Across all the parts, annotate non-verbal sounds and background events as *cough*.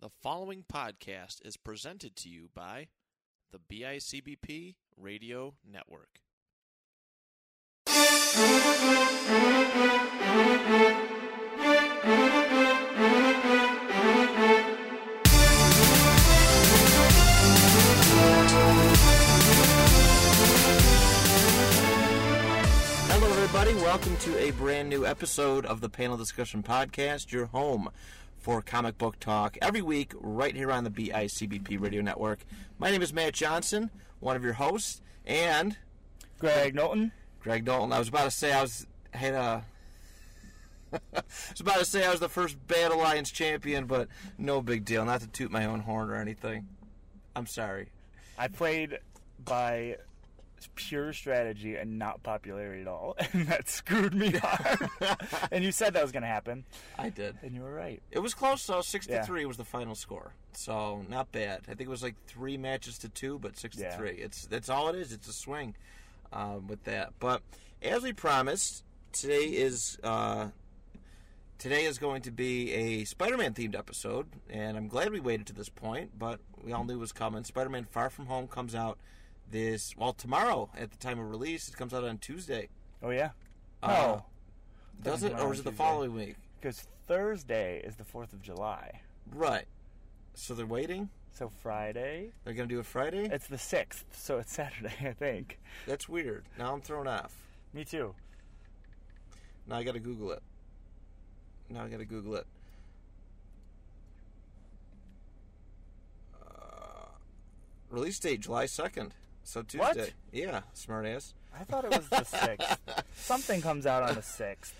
The following podcast is presented to you by the BICBP Radio Network. Hello, everybody. Welcome to a brand new episode of the Panel Discussion Podcast, your home for comic book talk every week, right here on the BICBP Radio Network. My name is Matt Johnson, one of your hosts, and Graig Knowlton. Greg Dalton. I was about to say I was had a. *laughs* I was about to say I was the first Bad Alliance champion, but no big deal. Not to toot my own horn or anything. I'm sorry. I played by pure strategy and not popularity at all, *laughs* and that screwed me hard. *laughs* and you said that was going to happen, I did. and you were right. It was close, though. Six to three was the final score, so not bad. I think it was like three matches to two, but six Yeah. to three. It's that's all it is. It's a swing um, with that. But as we promised, today is uh, today is going to be a Spider-Man themed episode, and I'm glad we waited to this point. But we all knew it was coming. Spider-Man: Far From Home comes out this well tomorrow at the time of release. It comes out on Tuesday. Oh yeah. Uh, No, Does it, or is it the Tuesday. following week? because Thursday is the Fourth of July, Right. So they're waiting. so Friday They're gonna do it Friday. it's the sixth, so it's *laughs* Saturday, I think. That's weird. Now I'm thrown off. Me too. Now I gotta Google it. Now I gotta Google it. Uh, release date July second. So Tuesday. What? Yeah, smart ass. I thought it was the sixth. *laughs* Something comes out on the sixth,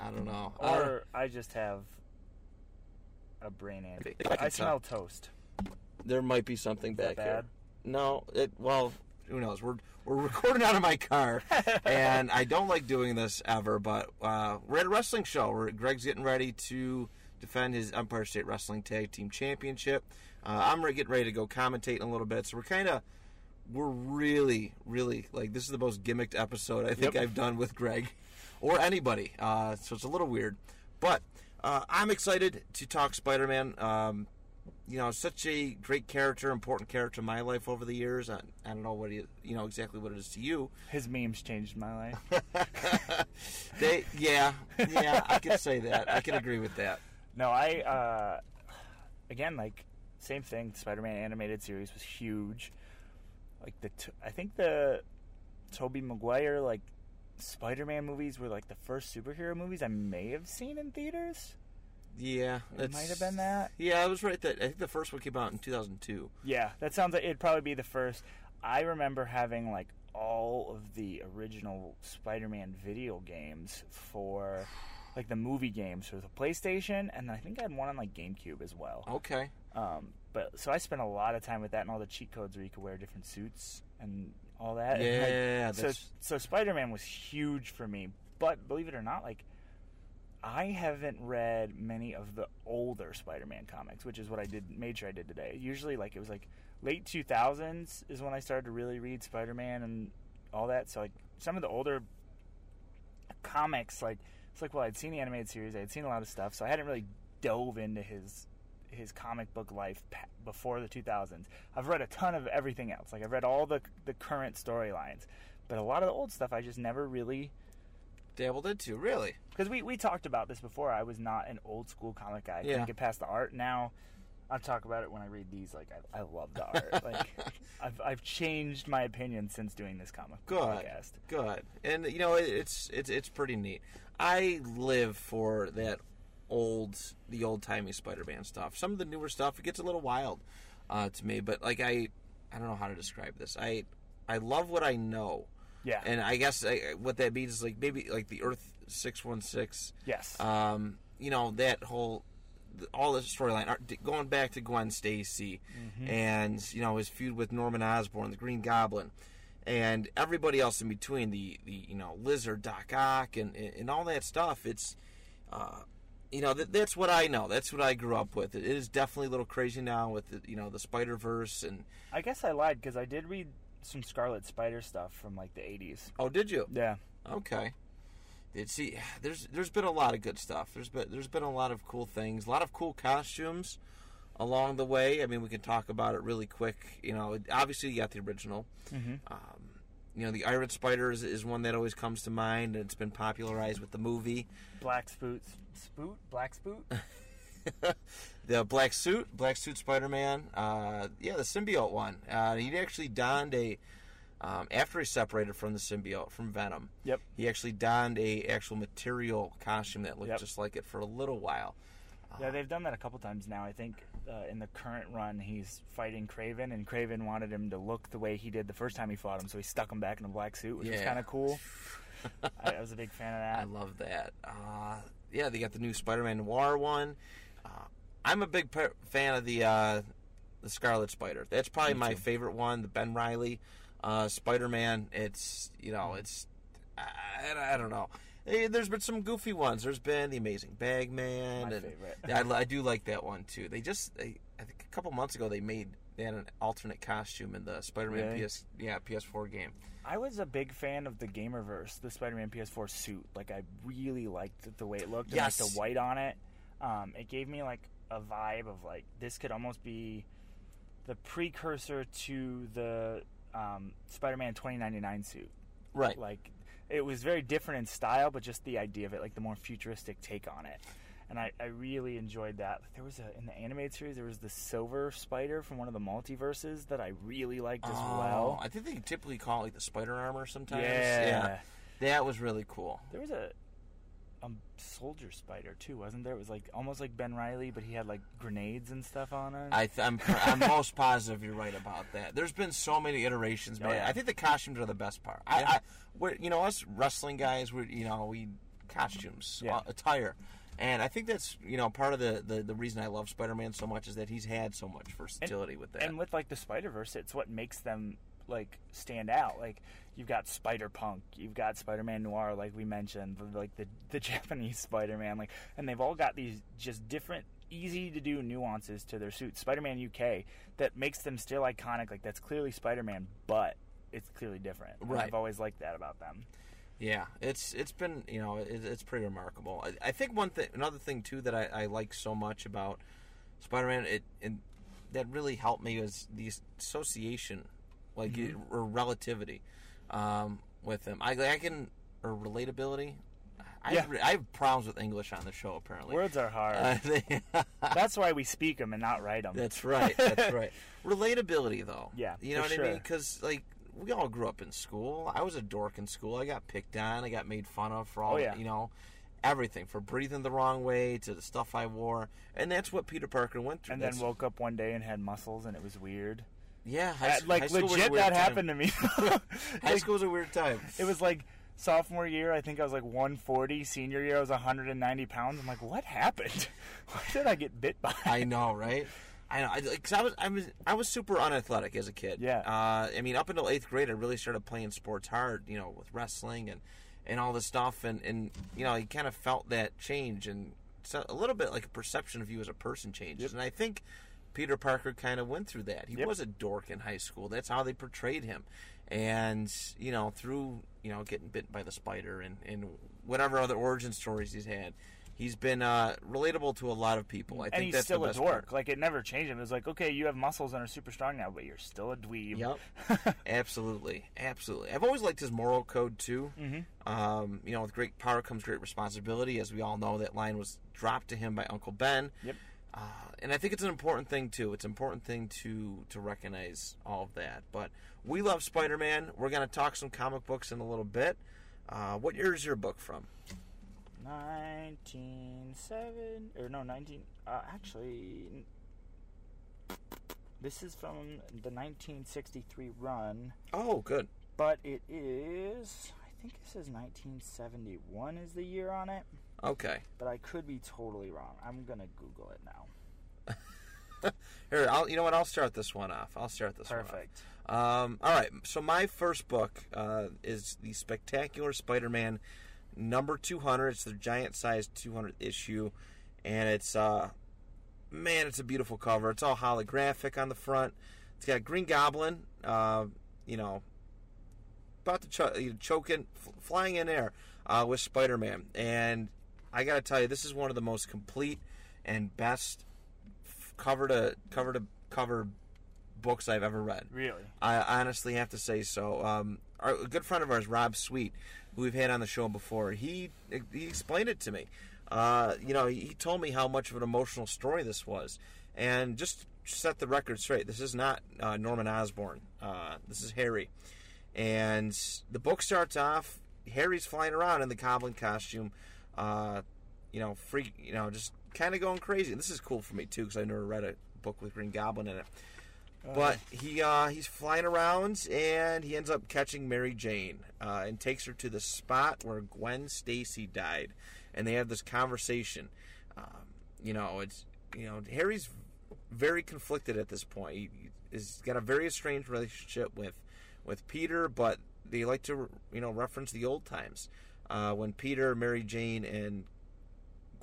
I don't know. Uh, or I just have a brain I I smell toast. there might be something Is that back here. No, it well, who knows? We're we're *laughs* recording out of my car, and I don't like doing this ever. But uh, we're at a wrestling show. Where Graig's getting ready to defend his Empire State Wrestling Tag Team Championship. Uh, I'm getting ready to go commentate in a little bit. So we're kind of we're really really like this is the most gimmicked episode I think Yep. I've done with Graig or anybody. Uh, so it's a little weird, but uh, I'm excited to talk Spider-Man. Um, you know, such a great character, important character in my life over the years. I, I don't know what he, you know exactly what it is to you. His memes changed my life. *laughs* they, yeah, yeah, I can say that. I can agree with that. No, I uh again like same thing. Spider-Man animated series was huge. Like the t- I think the Tobey Maguire like Spider-Man movies were like the first superhero movies I may have seen in theaters. Yeah, It might have been that. Yeah, I was right. That I think the first one came out in 2002. Yeah, that sounds like it'd probably be the first. I remember having like all of the original Spider-Man video games for like the movie games for the PlayStation, and I think I had one on like GameCube as well. Okay, Um, but so I spent a lot of time with that and all the cheat codes where you could wear different suits and all that. Yeah, so so Spider Man was huge for me. But believe it or not, like I haven't read many of the older Spider Man comics, which is what I did made sure I did today. Usually like it was like late two thousands is when I started to really read Spider Man and all that. So like some of the older comics, like it's like well I'd seen the animated series, I had seen a lot of stuff, so I hadn't really dove into his his comic book life before the 2000s. I've read a ton of everything else. Like I've read all the the current storylines, but a lot of the old stuff I just never really dabbled into. Really? because we we talked about this before. I was not an old school comic guy. I Yeah. couldn't get past the art. Now I talk about it when I read these. Like I, I love the art. *laughs* like I've I've changed my opinion since doing this comic Good. podcast. Good, and you know it, it's it's it's pretty neat. I live for that old, the old timey Spider-Man stuff. Some of the newer stuff it gets a little wild uh, to me, but like I, I don't know how to describe this. I, I love what I know, Yeah. and I guess I, what that means is like maybe like the Earth six one six. yes. Um, you know that whole, all the storyline going back to Gwen Stacy, and you know his feud with Norman Osborn, the Green Goblin, and everybody else in between, the the you know Lizard, Doc Ock, and and all that stuff. It's, uh, you know that, that's what I know. That's what I grew up with. It is definitely a little crazy now with the you know the Spider Verse and I guess I lied because I did read some Scarlet Spider stuff from like the 80s. oh did you? Yeah. Okay. Did see there's there's been a lot of good stuff. There's been there's been a lot of cool things, a lot of cool costumes. along the way. I mean, we can talk about it really quick. You know, obviously you got the original. Mhm. Um, you know, the Iron Spider is, is one that always comes to mind, and it's been popularized with the movie. Black spoot, spoot, black spoot. *laughs* the black suit, black suit Spider-Man. Uh, yeah, the symbiote one. Uh, he actually donned a um, after he separated from the symbiote from Venom. Yep. He actually donned a actual material costume that looked Yep. just like it for a little while. Yeah, they've done that a couple times now. I think uh, in the current run, he's fighting Kraven, and Kraven wanted him to look the way he did the first time he fought him, so he stuck him back in a black suit, which was kind of cool. *laughs* I, I was a big fan of that. I love that. Uh, yeah, they got the new Spider-Man Noir one. Uh, I'm a big pa- fan of the uh, the Scarlet Spider. That's probably my favorite one. The Ben Riley uh, Spider-Man. It's you know it's I- I don't know. Eh, There's been some goofy ones. There's been the Amazing Bagman. My and favorite. I, I do like that one too. They just they, I think a couple months ago they made they had an alternate costume in the Spider-Man Really? PS yeah PS4 game. I was a big fan of the Gamerverse, the Spider-Man PS4 suit. Like, I really liked the way it looked and like Yes. the white on it. Um, it gave me like a vibe of like this could almost be the precursor to the um, Spider-Man 2099 suit. Right. Like, it was very different in style, but just the idea of it, like the more futuristic take on it. And I, I really enjoyed that. There was a in the animated series there was the Silver Spider from one of the multiverses that I really liked as oh, well. Oh, I think they typically call it like the spider armor sometimes. Yeah. That was really cool. There was a a soldier spider too, wasn't there? It was like almost like Ben Riley, but he had like grenades and stuff on him. I th- I'm I'm most positive you're right about that. There's been so many iterations, Oh, yeah. I think the costumes are the best part. I, Yeah. I we're, you know us wrestling guys, we you know we costumes, Yeah. uh, attire. And I think that's you know part of the, the, the reason I love Spider-Man so much is that he's had so much versatility with that. and with like the Spider Verse, it's what makes them like stand out. Like you've got Spider Punk, you've got Spider Man Noir, like we mentioned, the- like the the *laughs* Japanese Spider Man, like, and they've all got these just different, easy to do nuances to their suits. Spider Man UK that makes them still iconic. Like that's clearly Spider Man, but it's clearly different. And Right. I've always liked that about them. Yeah, it's it's been you know it, it's pretty remarkable. I, I think one thing, another thing too that I, I like so much about Spider-Man, it and that really helped me is the association, like it- or relativity, um, with him. I I can or relatability. I, Yeah. have, I have problems with English on the show apparently. Words are hard. Uh, *laughs* they- *laughs* That's why we speak them and not write them. that's right. That's right. *laughs* Relatability, though. Yeah, you know what I mean? Because like we all grew up in school. I was a dork in school. I got picked on. I got made fun of for all. Oh, yeah. You know, everything for breathing the wrong way to the stuff I wore, and that's what Peter Parker went through. and That's- then woke up one day and had muscles, and it was weird. Yeah, high, s- like high school was a legit, that time. happened to me. *laughs* *laughs* High Like, school was a weird time. It was like sophomore year. I think I was like 140. Senior year, I was 190 pounds. I'm like, what happened? *laughs* Why did I get bit by? I know, right? I know, because I, was I was I was super unathletic as a kid. Yeah. Uh, I mean, up until eighth grade, I really started playing sports hard. You know, with wrestling and and all this stuff, and and you know, you kind of felt that change, and so a little bit like a perception of you as a person changes. Yep. And I think Peter Parker kind of went through that. He Yep. was a dork in high school. That's how they portrayed him, and you know, through you know getting bitten by the spider and and whatever other origin stories he's had. He's been uh, relatable to a lot of people. I and think he's still a dork. part. Like it never changed him. It was like, okay, you have muscles and are super strong now, but you're still a dweeb. Yep. *laughs* absolutely, absolutely. I've always liked his moral code too. hmm Um, you know, with great power comes great responsibility. As we all know, that line was dropped to him by Uncle Ben. Yep. Uh, and I think it's an important thing too. It's an important thing to to recognize all of that. But we love Spider-Man. We're gonna talk some comic books in a little bit. Uh, what year is your book from? 1907 or no 19 uh, actually this is from the 1963 run Oh, good. but it is i think it says 1971 is the year on it Okay. but i could be totally wrong i'm gonna google it now *laughs* Here, I'll, you know what? I'll start this one off. I'll start this one off. perfect Um, all right, so my first book uh, is the Spectacular Spider-Man number 200. It's the giant size 200 issue, and it's uh, man, it's a beautiful cover. It's all holographic on the front. It's got Green Goblin, uh, you know, about to ch- choking, f- flying in air uh, with Spider-Man, and I got to tell you, this is one of the most complete and best cover to cover to cover books I've ever read. Really? I honestly have to say so. Um, our, a good friend of ours, Rob Sweet, who we've had on the show before, he he explained it to me. Uh, you know, he, told me how much of an emotional story this was, and just set the record straight. This is not uh, Norman Osborn. Uh, this is Harry, and the book starts off. Harry's flying around in the goblin costume, uh, you know, freak, you know, just kind of going crazy. And this is cool for me too because I never read a book with Green Goblin in it. But he uh, he's flying around and he ends up catching Mary Jane uh, and takes her to the spot where Gwen Stacy died, and they have this conversation. Um, you know, it's you know Harry's very conflicted at this point. He, he's got a very strange relationship with with Peter, but they like to you know reference the old times uh, when Peter, Mary Jane, and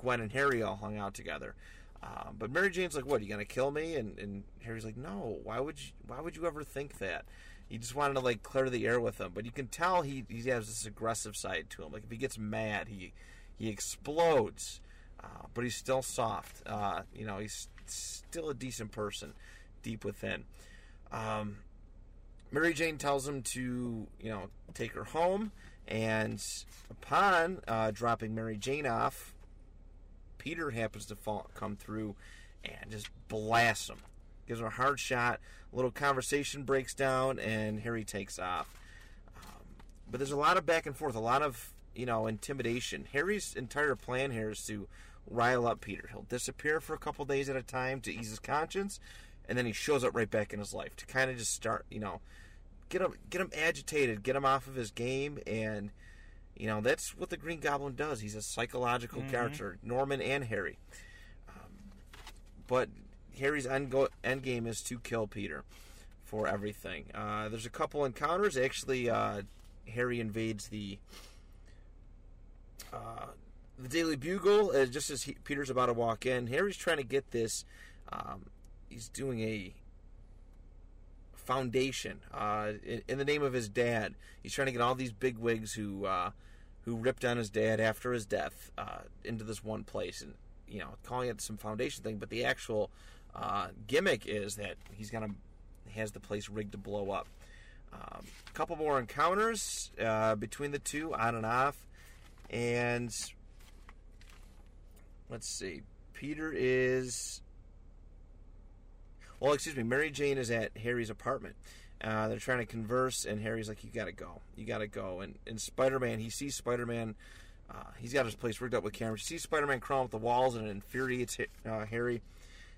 Gwen and Harry all hung out together. Um, but Mary Jane's like, "What? Are you gonna kill me?" And, and Harry's like, "No. Why would you? Why would you ever think that?" He just wanted to like clear the air with him, but you can tell he he has this aggressive side to him. Like if he gets mad, he he explodes. Uh, but he's still soft. Uh, you know, he's still a decent person deep within. Um, Mary Jane tells him to, you know, take her home, and upon uh, dropping Mary Jane off, Peter happens to fall, come through and just blasts him. Gives him a hard shot. A little conversation breaks down, and Harry takes off. Um, but there's a lot of back and forth, a lot of you know intimidation. Harry's entire plan here is to rile up Peter. He'll disappear for a couple days at a time to ease his conscience, and then he shows up right back in his life to kind of just start, you know, get him get him agitated, get him off of his game, and you know that's what the Green Goblin does. He's a psychological character, Norman and Harry. Um, but Harry's end, go- end game is to kill Peter for everything. Uh, there's a couple encounters. Actually, uh, Harry invades the uh, the Daily Bugle. Uh, just as he, Peter's about to walk in, Harry's trying to get this. Um, he's doing a foundation uh, in, in the name of his dad. He's trying to get all these big wigs who uh, who ripped on his dad after his death uh, into this one place, and you know, calling it some foundation thing. But the actual uh, gimmick is that he's gonna has the place rigged to blow up. Um, a couple more encounters uh, between the two, on and off, and let's see. Peter is well, excuse me. Mary Jane is at Harry's apartment. Uh, they're trying to converse, and Harry's like, "You gotta go. You gotta go." And and Spider-Man, he sees Spider-Man. Uh, he's got his place rigged up with cameras. He sees Spider-Man crawling up the walls, and it infuriates uh, Harry.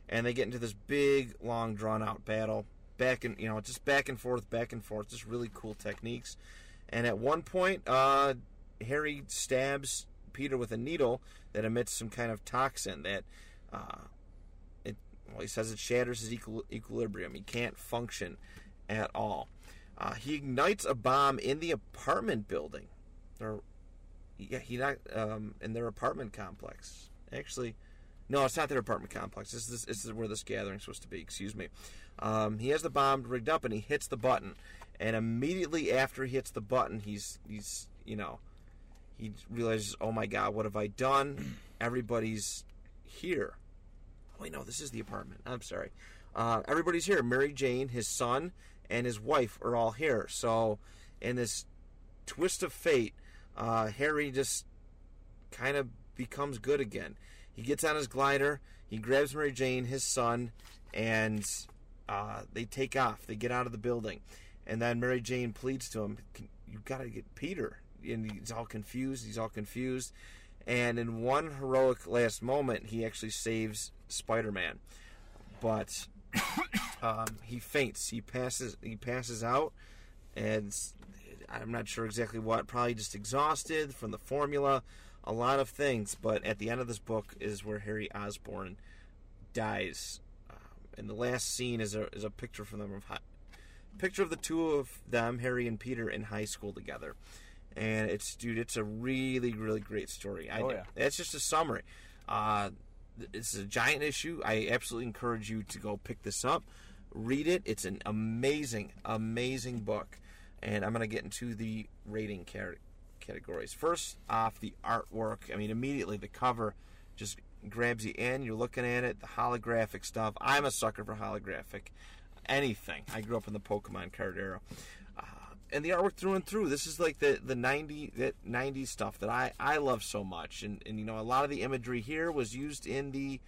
And they get into this big, long, drawn-out battle. Back and you know, just back and forth, back and forth. Just really cool techniques. And at one point, uh, Harry stabs Peter with a needle that emits some kind of toxin that uh, well, he says it shatters his equil- equilibrium. He can't function at all. Uh, he ignites a bomb in the apartment building, or yeah, he not um, in their apartment complex. Actually, no, it's not their apartment complex. This is this is where this gathering's supposed to be. Excuse me. Um, he has the bomb rigged up, and he hits the button. And immediately after he hits the button, he's he's you know he realizes, oh my god, what have I done? Everybody's here. Wait, no, this is the apartment. I'm sorry. Uh, everybody's here. Mary Jane, his son, and his wife are all here. So, in this twist of fate, uh, Harry just kind of becomes good again. He gets on his glider, he grabs Mary Jane, his son, and uh, they take off. They get out of the building. And then Mary Jane pleads to him, You've got to get Peter. And he's all confused. He's all confused. And in one heroic last moment, he actually saves Spider Man. But um, he faints. He passes. He passes out, and I'm not sure exactly what. Probably just exhausted from the formula, a lot of things. But at the end of this book is where Harry Osborn dies, um, and the last scene is a is a picture from them of high, picture of the two of them, Harry and Peter, in high school together. And it's dude, it's a really really great story. I, Oh, yeah. That's just a summary. Uh, it's a giant issue. I absolutely encourage you to go pick this up, read it. It's an amazing, amazing book. And I'm going to get into the rating categories. First off, the artwork. I mean, immediately the cover just grabs you in. You're looking at it, the holographic stuff. I'm a sucker for holographic anything. I grew up in the Pokemon card era. And the artwork through and through. This is like the the 90 that 90s stuff that I I love so much. And and you know a lot of the imagery here was used in the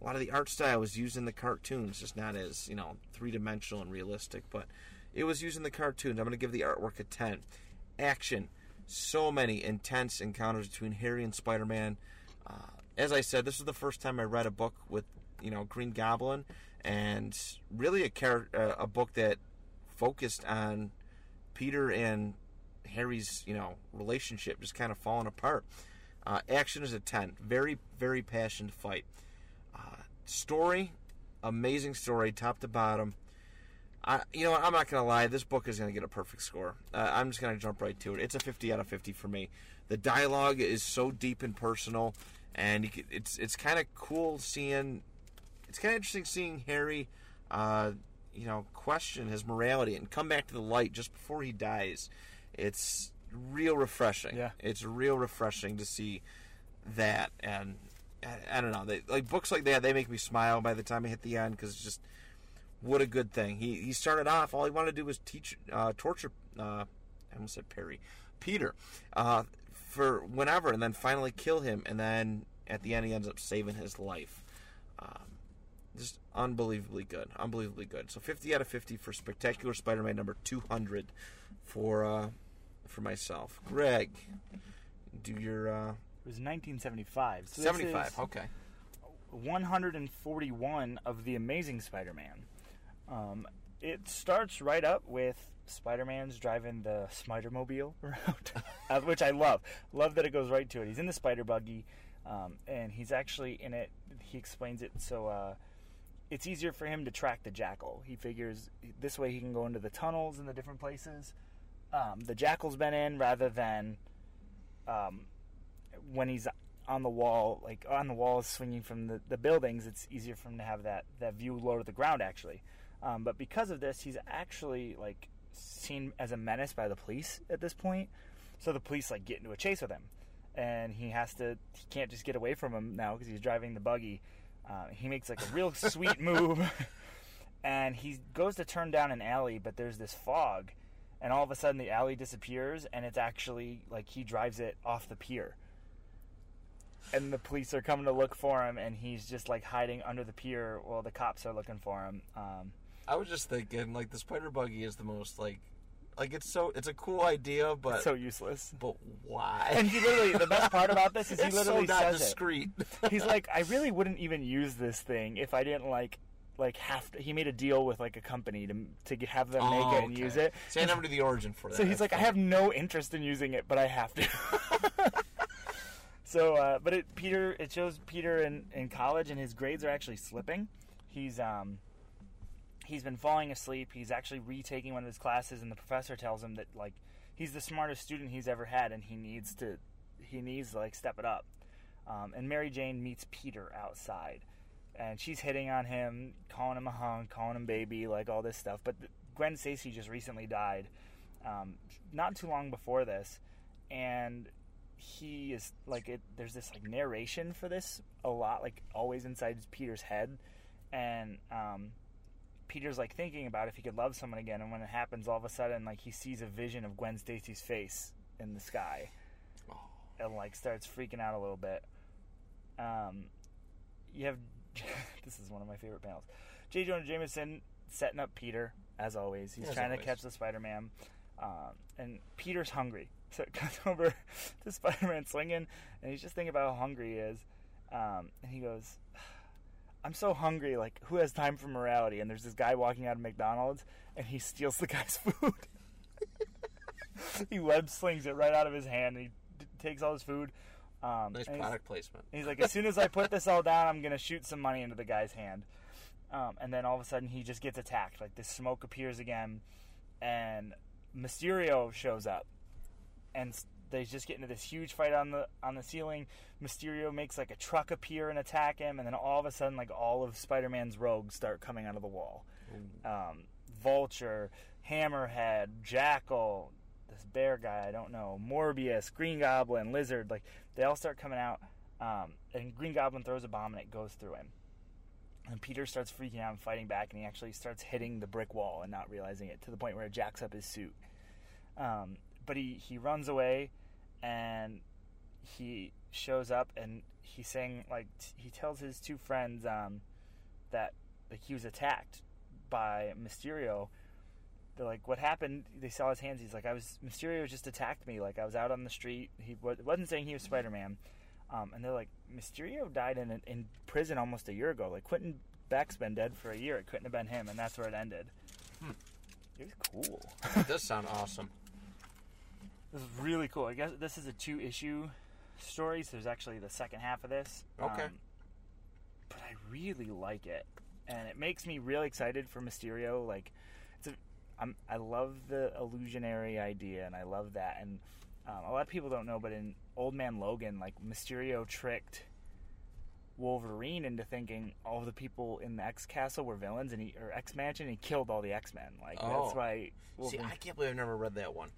a lot of the art style was used in the cartoons, just not as you know three dimensional and realistic, but it was used in the cartoons. I'm going to give the artwork a 10. Action, so many intense encounters between Harry and Spider-Man. Uh, as I said, this is the first time I read a book with you know Green Goblin, and really a char- uh, a book that focused on Peter and Harry's you know relationship just kind of falling apart. Uh, action is a 10. Very very passionate fight. Uh, story, amazing story, top to bottom. I, you know? I'm not gonna lie. This book is gonna get a perfect score. Uh, I'm just gonna jump right to it. It's a 50 out of 50 for me. The dialogue is so deep and personal, and can, it's it's kind of cool seeing. It's kind of interesting seeing Harry, uh, you know, question his morality and come back to the light just before he dies. It's real refreshing. Yeah. It's real refreshing to see that, and I, I don't know. They, like books like that, they make me smile by the time I hit the end because just what a good thing. He he started off all he wanted to do was teach uh, torture. Uh, I almost said Perry, Peter, uh, for whenever, and then finally kill him, and then at the end he ends up saving his life. Um, just unbelievably good, unbelievably good. So 50 out of 50 for Spectacular Spider-Man number 200 for uh, for myself. Graig, do your uh, It was 1975. So 75. Okay. 141 of the Amazing Spider-Man. Um, it starts right up with Spider-Man's driving the Spider-Mobile *laughs* around, uh, which I love. Love that it goes right to it. He's in the Spider Buggy, um, and he's actually in it. He explains it so uh, it's easier for him to track the Jackal. He figures this way he can go into the tunnels in the different places. Um, the Jackal's been in rather than um, when he's on the wall, like on the walls swinging from the, the buildings, it's easier for him to have that, that view low to the ground actually. Um, but because of this, he's actually like seen as a menace by the police at this point. So the police like get into a chase with him, and he has to. He can't just get away from him now because he's driving the buggy. Uh, he makes like a real sweet move, *laughs* and he goes to turn down an alley, but there's this fog, and all of a sudden the alley disappears, and it's actually like he drives it off the pier. And the police are coming to look for him, and he's just like hiding under the pier while the cops are looking for him. Um, I was just thinking, like the spider buggy is the most like, like it's so it's a cool idea, but so useless. but why? And he literally, the best part about this is he *laughs* it's literally so not says discreet. it. *laughs* He's like, I really wouldn't even use this thing if I didn't like, like have to. He made a deal with like a company to to have them make Oh, it and okay. use it. See, I never knew the origin for that. So he's like, I have no interest in using it, but I have to. *laughs* so, uh, but it Peter, it shows Peter in, in college, and his grades are actually slipping. He's um, he's been falling asleep. He's actually retaking one of his classes, and the professor tells him that like he's the smartest student he's ever had, and he needs to he needs to like step it up. Um, and Mary Jane meets Peter outside, and she's hitting on him, calling him a hunk, calling him baby, like all this stuff. But Gwen Stacy just recently died, um, not too long before this, and he is like it. There's this like narration for this a lot, like always inside Peter's head, and um, Peter's like thinking about if he could love someone again, and when it happens, all of a sudden, like he sees a vision of Gwen Stacy's face in the sky, and like starts freaking out a little bit. Um, you have *laughs* this is one of my favorite panels. J. Jonah Jameson setting up Peter as always. He's As trying always. to catch the Spider-Man, um, and Peter's hungry, *laughs* so it comes over to Spider-Man swinging, and he's just thinking about how hungry he is, um, and he goes. I'm so hungry. Like, who has time for morality? And there's this guy walking out of McDonald's, and he steals the guy's *laughs* food. *laughs* he web slings it right out of his hand. And he d- takes all his food. Um, nice and he's- product placement. he's like, as soon as I put this all down, I'm gonna shoot some money into the guy's hand. Um, and then all of a sudden, he just gets attacked. Like this smoke appears again, and Mysterio shows up, and they just get into this huge fight on the on the ceiling. Mysterio makes like a truck appear and attack him, and then all of a sudden, like all of Spider-Man's rogues start coming out of the wall. Um, Vulture, Hammerhead, Jackal, this bear guy I don't know, Morbius, Green Goblin, Lizard, like they all start coming out. Um, and Green Goblin throws a bomb and it goes through him. And Peter starts freaking out and fighting back, and he actually starts hitting the brick wall and not realizing it to the point where it jacks up his suit. Um, but he, he runs away, and he shows up, and he's saying like t- he tells his two friends um, that like he was attacked by Mysterio. They're like, "What happened?" They saw his hands. He's like, "I was Mysterio just attacked me. Like I was out on the street. He wa- wasn't saying he was Spider Man." Um, and they're like, Mysterio died in in prison almost a year ago. Like Quentin Beck's been dead for a year. It couldn't have been him, and that's where it ended. Hmm. It was cool. That does sound awesome. *laughs* This is really cool. I guess this is a two issue story, so there's actually the second half of this. Okay. Um, but I really like it, and it makes me really excited for Mysterio. Like, it's a, I'm, I love the illusionary idea, and I love that. And um, a lot of people don't know, but in Old Man Logan, like Mysterio tricked Wolverine into thinking all the people in the X Castle were villains, and he or X Mansion, and he killed all the X Men. Like Oh. that's why. See, I can't believe I've never read that one.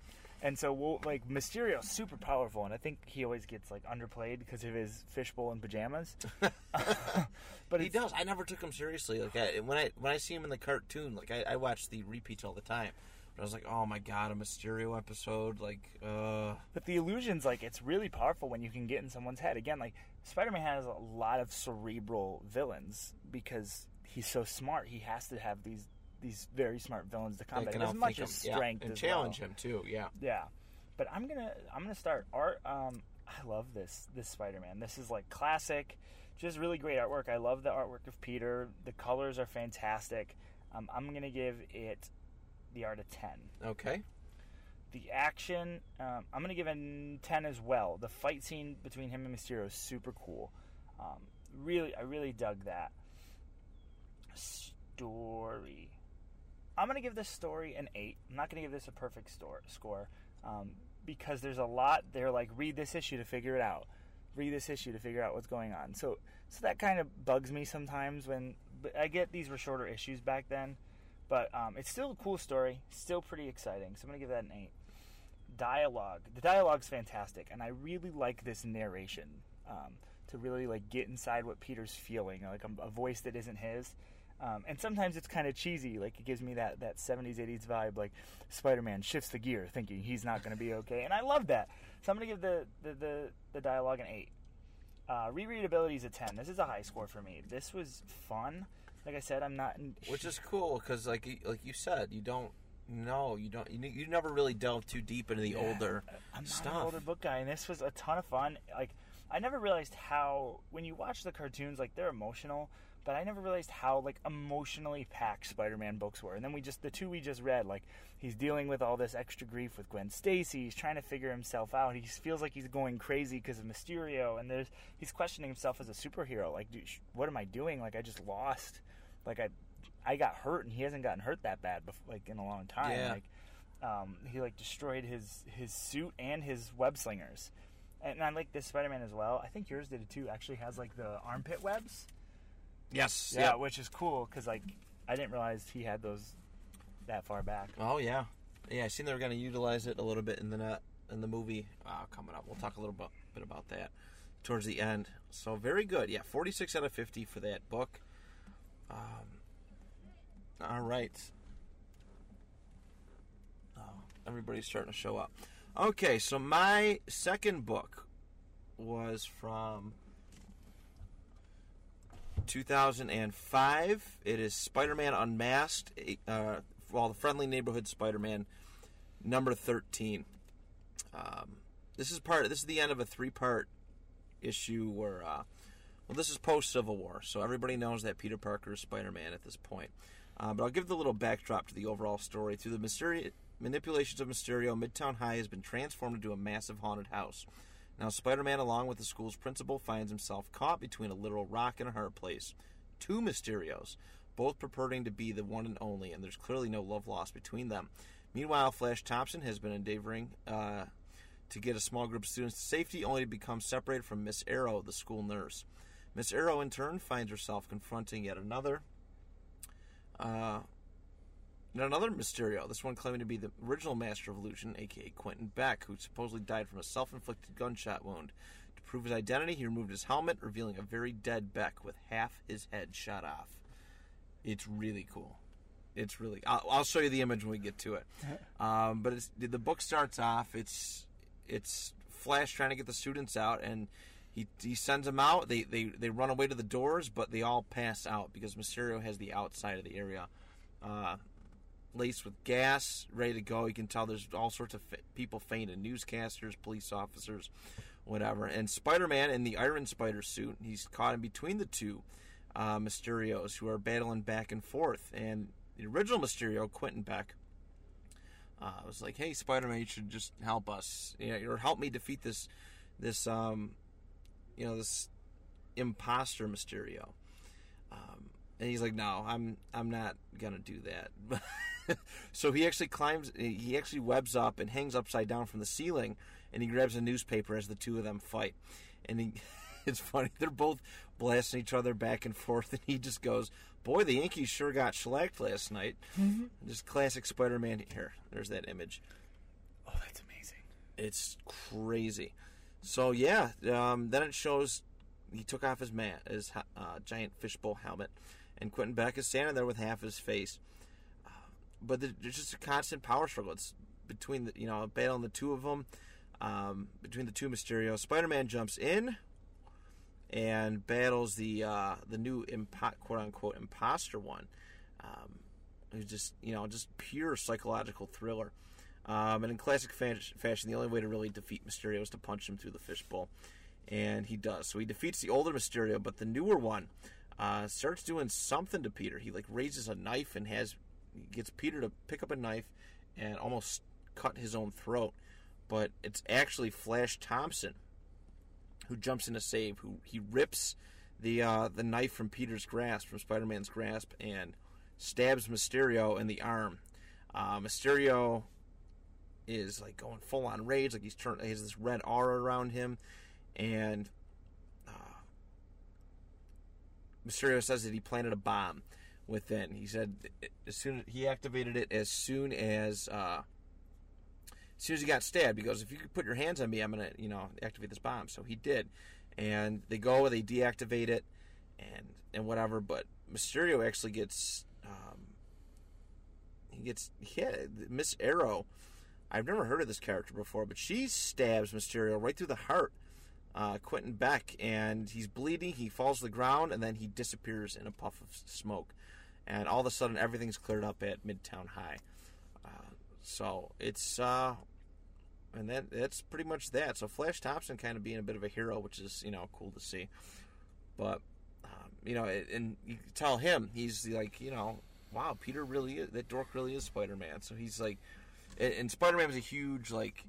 And so, we'll, like, Mysterio's super powerful, and I think he always gets like underplayed because of his fishbowl and pajamas. *laughs* *laughs* but he does. I never took him seriously. Like I, when I when I see him in the cartoon, like I, I watch the repeats all the time. But I was like, oh my god, a Mysterio episode. Like, uh, But the illusions, like, it's really powerful when you can get in someone's head. Again, like, Spider Man has a lot of cerebral villains because he's so smart. He has to have these these very smart villains to combat as much him. as Yeah, strength and as challenge well. him too. Yeah. Yeah, but I'm gonna I'm gonna start art. Um, I love this this Spider Man. This is like classic, just really great artwork. I love the artwork of Peter. The colors are fantastic. Um, I'm gonna give it the art of ten. Okay. The action, um, I'm gonna give it ten as well. The fight scene between him and Mysterio is super cool. Um, really, I really dug that. Story. I'm gonna give this story an eight. I'm not gonna give this a perfect store, score um, because there's a lot there. Like read this issue to figure it out. Read this issue to figure out what's going on. So, so that kind of bugs me sometimes when I get these were shorter issues back then, but um, it's still a cool story. Still pretty exciting. So I'm gonna give that an eight. Dialogue. The dialogue's fantastic, and I really like this narration um, to really like get inside what Peter's feeling, like a, a voice that isn't his. Um, and sometimes it's kind of cheesy, like it gives me that, that 70s, 80s vibe, like Spider Man shifts the gear thinking he's not going to be okay. And I love that. So I'm going to give the, the, the, the dialogue an 8. Uh, rereadability is a 10. This is a high score for me. This was fun. Like I said, I'm not. In, Which is cool because, like, you- like you said, you don't know, you don't, you, you never really delve too deep into the Yeah, older I'm not stuff. an older book guy, and this was a ton of fun. Like, I never realized how when you watch the cartoons, like they're emotional, but I never realized how like emotionally packed Spider-Man books were. And then we just the two we just read, like he's dealing with all this extra grief with Gwen Stacy. He's trying to figure himself out. He feels like he's going crazy because of Mysterio, and there's he's questioning himself as a superhero. Like, dude, sh- what am I doing? Like, I just lost. Like, I I got hurt, and he hasn't gotten hurt that bad, before, like in a long time. Yeah. Like, um, he like destroyed his his suit and his web slingers. And I like this Spider-Man as well. I think yours did it too. Actually, has like the armpit webs. Yes. Yeah, Yeah. which is cool because like I didn't realize he had those that far back. Oh yeah. Yeah. I seen they were going to utilize it a little bit in the net in the movie uh, coming up. We'll talk a little bit, bit about that towards the end. So very good. Yeah, 46 out of 50 for that book. Um, all right. Oh, everybody's starting to show up. Okay, so my second book was from 2005. It is Spider-Man Unmasked. Uh, well, the Friendly Neighborhood Spider-Man, number 13. Um, this is part. This is the end of a three-part issue where, uh, well, this is post Civil War, so everybody knows that Peter Parker is Spider-Man at this point. Uh, but I'll give the little backdrop to the overall story. Through the mysteri- manipulations of Mysterio, Midtown High has been transformed into a massive haunted house. Now, Spider Man, along with the school's principal, finds himself caught between a literal rock and a hard place. Two Mysterios, both purporting to be the one and only, and there's clearly no love lost between them. Meanwhile, Flash Thompson has been endeavoring uh, to get a small group of students to safety, only to become separated from Miss Arrow, the school nurse. Miss Arrow, in turn, finds herself confronting yet another. Uh, and another Mysterio, this one claiming to be the original Master of Illusion, aka Quentin Beck, who supposedly died from a self inflicted gunshot wound. To prove his identity, he removed his helmet, revealing a very dead Beck with half his head shot off. It's really cool. It's really. I'll, I'll show you the image when we get to it. *laughs* Um, but it's, the book starts off. It's it's Flash trying to get the students out, and he he sends them out. They they they run away to the doors, but they all pass out because Mysterio has the outside of the area. Uh, laced with gas, ready to go. You can tell there's all sorts of people fainting newscasters, police officers, whatever. And Spider Man in the Iron Spider suit, he's caught in between the two uh, Mysterios who are battling back and forth. And the original Mysterio, Quentin Beck, uh, was like, "Hey, Spider Man, you should just help us, you know, or help me defeat this, this, um, you know, this imposter Mysterio." Um, and he's like, "No, I'm, I'm not gonna do that." *laughs* *laughs* so he actually climbs, he actually webs up and hangs upside down from the ceiling, and he grabs a newspaper as the two of them fight. And he, *laughs* it's funny, they're both blasting each other back and forth, and he just goes, "Boy, the Yankees sure got shellacked last night." Just classic Spider-Man. Here, there's that image. Oh, that's amazing. It's crazy. So yeah, um, then it shows he took off his mat, his uh, giant fishbowl helmet, and Quentin Beck is standing there with half his face. But there's just a constant power struggle. It's between the you know battling the two of them, um, between the two Mysterio. Spider-Man jumps in and battles the uh, the new impo- quote unquote imposter one. Um, who's just you know just pure psychological thriller. Um, and in classic fashion, the only way to really defeat Mysterio is to punch him through the fishbowl, and he does. So he defeats the older Mysterio, but the newer one uh, starts doing something to Peter. He like raises a knife and has gets Peter to pick up a knife and almost cut his own throat. But it's actually Flash Thompson who jumps in to save. Who he rips the uh, the knife from Peter's grasp, from Spider-Man's grasp, and stabs Mysterio in the arm. Uh, Mysterio is like going full on rage, like he's turned. He has this red aura around him, and uh, Mysterio says that he planted a bomb within. He said as soon he activated it as soon as uh, as soon as he got stabbed. He goes, "If you could put your hands on me, I'm gonna you know activate this bomb." So he did, and they go, they deactivate it, and and whatever. But Mysterio actually gets um, he gets hit. Miss Arrow. I've never heard of this character before, but she stabs Mysterio right through the heart. Uh, Quentin Beck, and he's bleeding. He falls to the ground, and then he disappears in a puff of smoke. And all of a sudden, everything's cleared up at Midtown High. Uh, so it's uh, and that that's pretty much that. So Flash Thompson kind of being a bit of a hero, which is you know cool to see. But um, you know, and you tell him he's like you know, wow, Peter really is that dork really is Spider Man. So he's like, and, and Spider Man was a huge like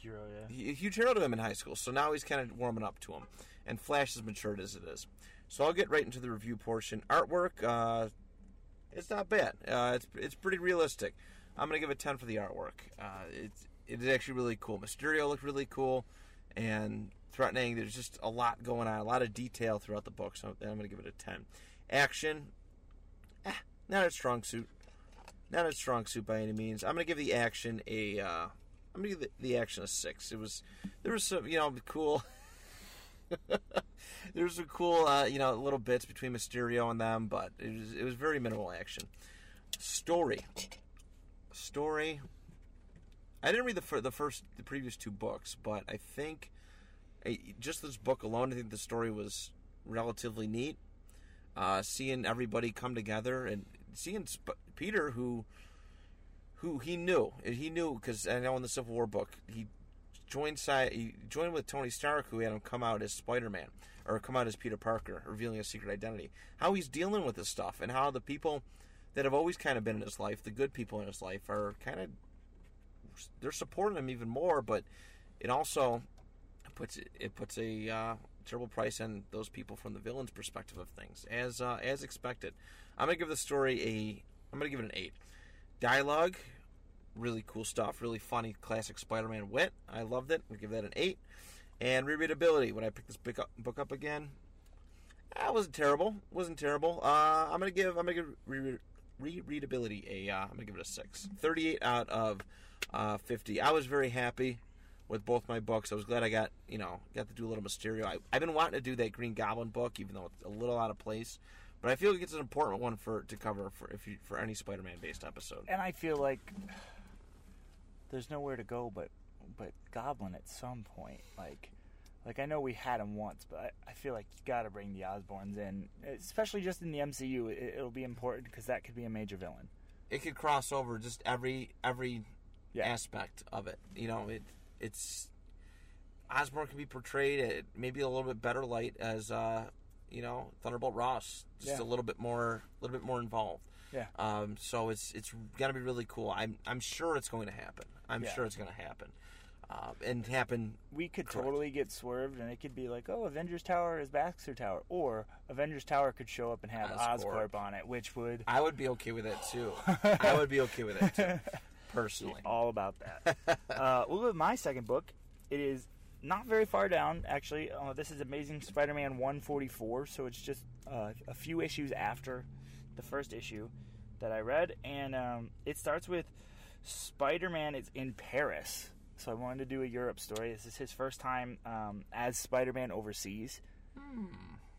Hero, yeah. he- a huge hero to him in high school. So now he's kind of warming up to him, and Flash is matured as it is. So I'll get right into the review portion. Artwork, uh, it's not bad. Uh, it's it's pretty realistic. I'm gonna give it ten for the artwork. Uh, it's it is actually really cool. Mysterio looked really cool and threatening. There's just a lot going on, a lot of detail throughout the book. So I'm gonna give it a ten. Action, eh, not a strong suit. Not a strong suit by any means. I'm gonna give the action a. Uh, I'm gonna give the, the action a six. It was there was some you know cool. *laughs* *laughs* there was some cool uh, you know little bits between Mysterio and them, but it was it was very minimal action. Story, story. I didn't read the fir- the first the previous two books, but I think eh, just this book alone, I think the story was relatively neat. Uh, seeing everybody come together and seeing Sp- Peter, who who he knew, he knew because I know in the Civil War book he joined side, he joined with Tony Stark, who had him come out as Spider Man or come out as Peter Parker, revealing his secret identity. How he's dealing with this stuff, and how the people that have always kind of been in his life, the good people in his life, are kind of they're supporting him even more, but it also puts it puts a uh, terrible price on those people from the villain's perspective of things, as uh, as expected. I'm gonna give the story a I'm gonna give it an eight. Dialogue, really cool stuff, really funny, classic Spider-Man wit. I loved it. I'm give that an eight. And rereadability. When I picked this book up, book up again, that wasn't terrible. wasn't terrible. Uh, I'm gonna give I'm gonna give re- rereadability a uh, I'm gonna give it a six. 38 out of uh, 50. I was very happy with both my books. I was glad I got you know got to do a little Mysterio. I, I've been wanting to do that Green Goblin book, even though it's a little out of place. But I feel like it's an important one for to cover for if you, for any Spider-Man based episode. And I feel like there's nowhere to go but but Goblin at some point. Like like I know we had him once, but I, I feel like you got to bring the Osborns in, especially just in the MCU. It, it'll be important because that could be a major villain. It could cross over just every every Yeah. aspect of it. You know, it it's Osborn can be portrayed at maybe a little bit better light as uh, you know Thunderbolt Ross, just Yeah. a little bit more a little bit more involved. Yeah. Um, so it's it's gonna be really cool. I'm I'm sure it's going to happen. I'm Yeah. sure it's going to happen, uh, and happen. we could Correct. totally get swerved, and it could be like, oh, Avengers Tower is Baxter Tower, or Avengers Tower could show up and have Oscorp. Oscorp on it, which would I would be okay with that too. *laughs* I would be okay with that too, personally. all about that. *laughs* uh, we'll go with my second book. It is not very far down, actually. Uh, this is Amazing Spider-Man 144, so it's just uh, a few issues after the first issue that I read, and um, it starts with Spider-Man is in Paris. So I wanted to do a Europe story. This is his first time um, as Spider-Man overseas.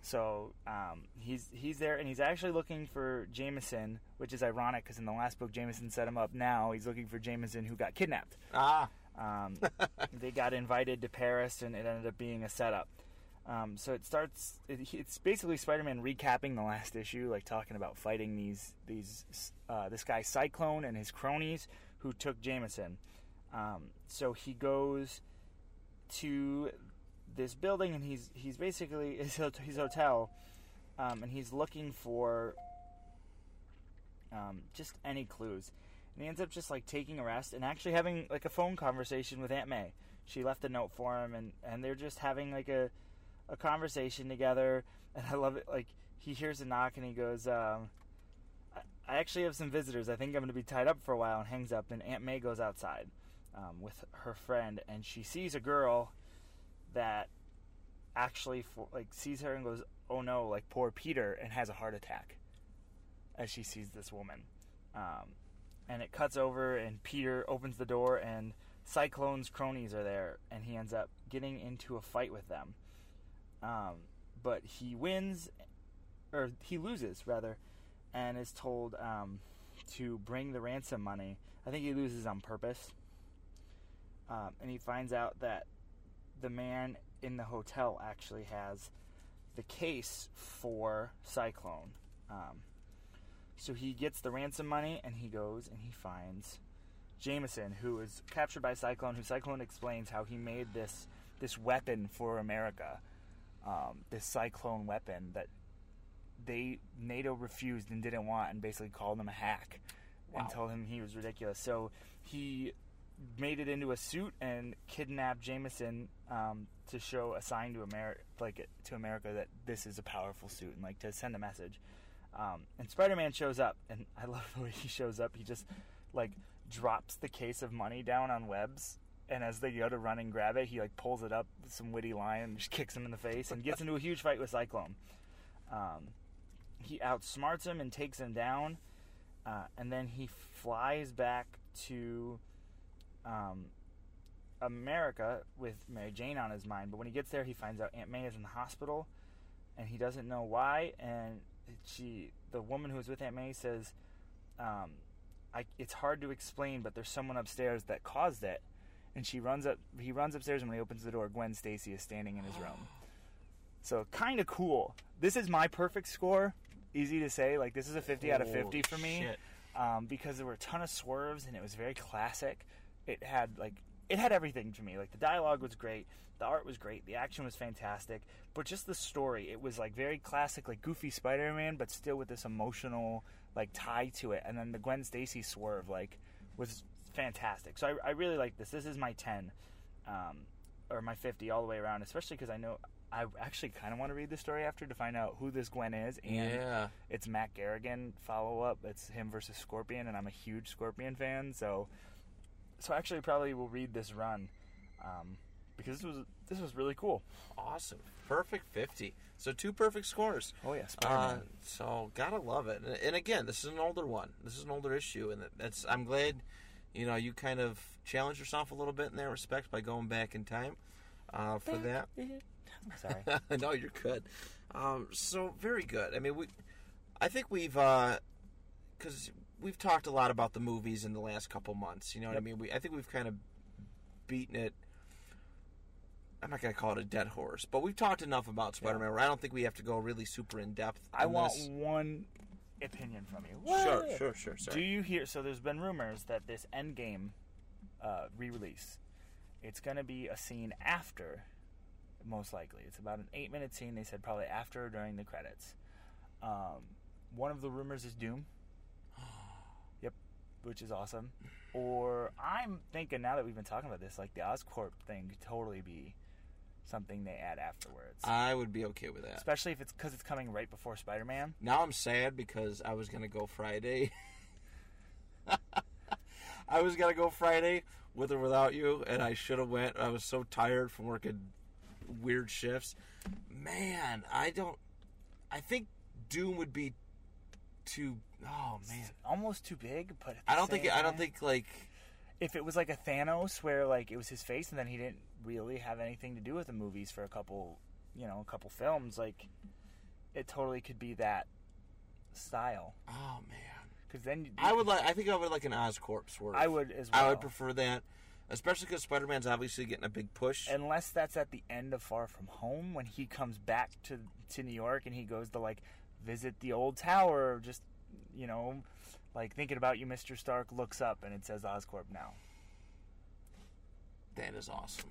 So um, he's he's there, and he's actually looking for Jameson, which is ironic because in the last book Jameson set him up. Now he's looking for Jameson who got kidnapped. Ah, Um, *laughs* they got invited to Paris, and it ended up being a setup. Um, so it starts. It, it's basically Spider-Man recapping the last issue, like talking about fighting these these uh, this guy Cyclone and his cronies who took Jameson. Um, so he goes to this building, and he's he's basically *laughs* his, his hotel, um, and he's looking for um, just any clues. And he ends up just like taking a rest and actually having like a phone conversation with Aunt May. She left a note for him, and and they're just having like a a conversation together. And I love it. Like he hears a knock, and he goes, um, I, "I actually have some visitors. I think I'm going to be tied up for a while." And hangs up. And Aunt May goes outside um, with her friend, and she sees a girl that actually for, like sees her and goes, "Oh no!" Like poor Peter, and has a heart attack as she sees this woman. Um, and it cuts over, and Peter opens the door, and Cyclone's cronies are there, and he ends up getting into a fight with them. Um, but he wins, or he loses rather, and is told um, to bring the ransom money. I think he loses on purpose. Um, and he finds out that the man in the hotel actually has the case for Cyclone. Um, so he gets the ransom money and he goes and he finds Jameson, who is captured by Cyclone. Who Cyclone explains how he made this this weapon for America, um, this Cyclone weapon that they NATO refused and didn't want, and basically called him a hack Wow. and told him he was ridiculous. So he made it into a suit and kidnapped Jameson um, to show a sign to America, like to America that this is a powerful suit, and like to send a message. Um, and Spider-Man shows up, and *laughs* I love the way he shows up. He just like drops the case of money down on Webs, and as they go to run and grab it, he like pulls it up with some witty line and just *laughs* kicks him in the face, and gets into a huge fight with Cyclone. Um, he outsmarts him and takes him down, uh, and then he flies back to um, America with Mary Jane on his mind. But when he gets there, he finds out Aunt May is in the hospital, and he doesn't know why. And she, the woman who was with Aunt May, says, um, I, "It's hard to explain, but there's someone upstairs that caused it." And she runs up. He runs upstairs, and when he opens the door, Gwen Stacy is standing in his room. So kind of cool. This is my perfect score. Easy to say. Like this is a 50 out of 50 for me shit. um, because there were a ton of swerves and it was very classic. It had like it had everything to me. Like the dialogue was great, the art was great, the action was fantastic, but just the story, it was like very classic, like goofy Spider-Man, but still with this emotional like tie to it. And then the Gwen Stacy swerve like was fantastic. So I, I really like this. This is my ten, um, or my fifty all the way around, especially because I know. I actually kind of want to read the story after to find out who this Gwen is, and Yeah. it's Matt Garrigan follow up. It's him versus Scorpion, and I'm a huge Scorpion fan, so so actually probably will read this run um, because this was this was really cool. Awesome. Perfect 50. So two perfect scores. Oh yeah, Uh, so gotta love it. And, and again, this is an older one. This is an older issue, and that's I'm glad you know, you kind of challenge yourself a little bit in that respect by going back in time uh, for that. Sorry. *laughs* no, you're good. Um, so very good. I mean, we, I think we've, because we've talked a lot about the movies in the last couple months. You know what I mean? We, I think we've kind of beaten it. I'm not gonna call it a dead horse, but we've talked enough about Spider-Man. Where I don't think we have to go really super in depth. I want this. one opinion from you. Sure, What? sure, sure. Do you hear? So there's been rumors that this Endgame uh, re-release, it's going to be a scene after, most likely. It's about an eight-minute scene. They said probably after or during the credits. Um, one of the rumors is Doom. *gasps* yep, which is awesome. Or I'm thinking now that we've been talking about this, like the Oscorp thing could totally be something they add afterwards. I would be okay with that. Especially if it's because it's coming right before Spider-Man. Now I'm sad because I was gonna go Friday. *laughs* I was gonna go Friday with or without you, and I should have went. I was so tired from working weird shifts. Man, I don't. I think Doom would be too. Oh man, almost too big, but I don't think. I don't think like. if it was like a Thanos where like it was his face and then he didn't really have anything to do with the movies for a couple, you know, a couple films, like it totally could be that style. Oh man, Because then you- I would like. I think I would like an Oscorp sort of. I would as well. I would prefer that, especially because Spider-Man's obviously getting a big push. unless that's at the end of Far From Home when he comes back to to New York and he goes to like visit the old tower, or just you know, like thinking about you, Mister Stark looks up and it says Oscorp now, that is awesome.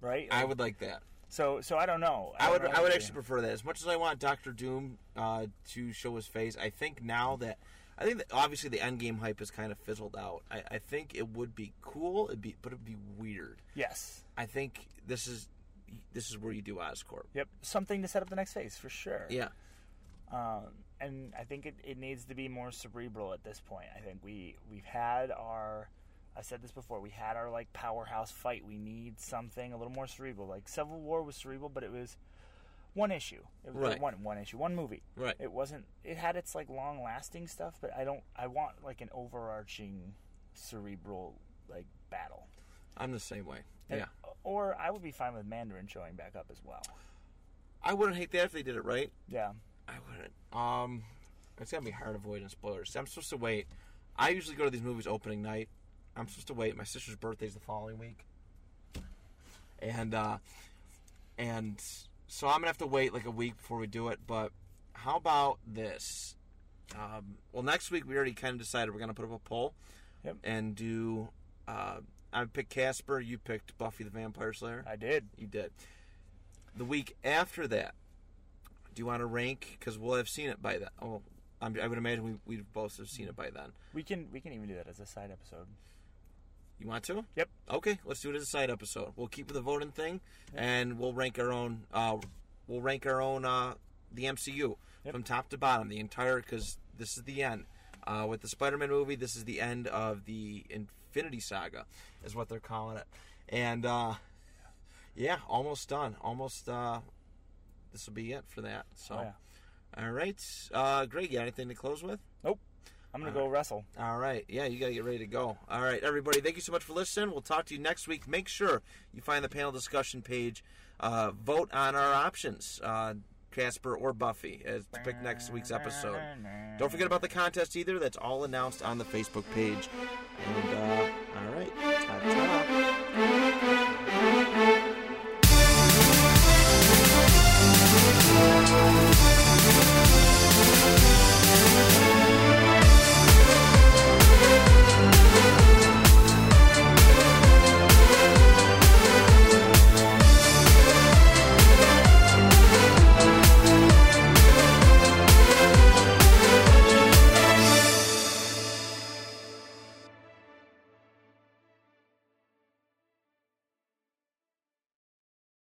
Right? I would like that. So so I don't know. I don't would know I would actually prefer that. As much as I want Doctor Doom uh, to show his face, I think now that I think that obviously the Endgame hype has kind of fizzled out. I, I think it would be cool, it'd be but it'd be weird. yes. I think this is this is where you do Oscorp. Yep, something to set up the next phase for sure. Yeah, um, and I think it, it needs to be more cerebral at this point. I think we we've had our, I said this before, we had our like powerhouse fight. We need something a little more cerebral. Like Civil War was cerebral, but it was one issue. It was Right. one one issue, one movie. right. It wasn't. It had its like long lasting stuff, but I don't. I want like an overarching cerebral like battle. I'm the same way. And- Yeah, Or I would be fine with Mandarin showing back up as well. I wouldn't hate that if they did it right. Yeah. I wouldn't. Um, it's gonna be hard avoiding spoilers. I'm supposed to wait. I usually go to these movies opening night. I'm supposed to wait. My sister's birthday's the following week, and uh, and so I'm gonna have to wait like a week before we do it. But how about this? Um, well, next week we already kind of decided we're gonna put up a poll Yep. and do. Uh, I picked Casper. You picked Buffy the Vampire Slayer. I did. You did. The week after that, do you want to rank? Because we'll have seen it by then. Oh, I'm, I would imagine we we both have seen it by then. We can we can even do that as a side episode. You want to? Yep. Okay, let's do it as a side episode. We'll keep the voting thing, and we'll rank our own. Uh, we'll rank our own uh, the MCU Yep. from top to bottom, the entire. Because this is the end. Uh, with the Spider-Man movie, this is the end of the Infinity Saga, is what they're calling it, and uh, yeah, almost done. Almost. Uh, this will be it for that. So, Oh, yeah. all right, uh, Graig, you got anything to close with? I'm gonna go wrestle. All right. Yeah, you got to get ready to go. All right, everybody. Thank you so much for listening. We'll talk to you next week. Make sure you find the panel discussion page. Uh, vote on our options, uh, Casper or Buffy, as to pick next week's episode. Don't forget about the contest either. That's all announced on the Facebook page. And, uh, all right. Ta-ta.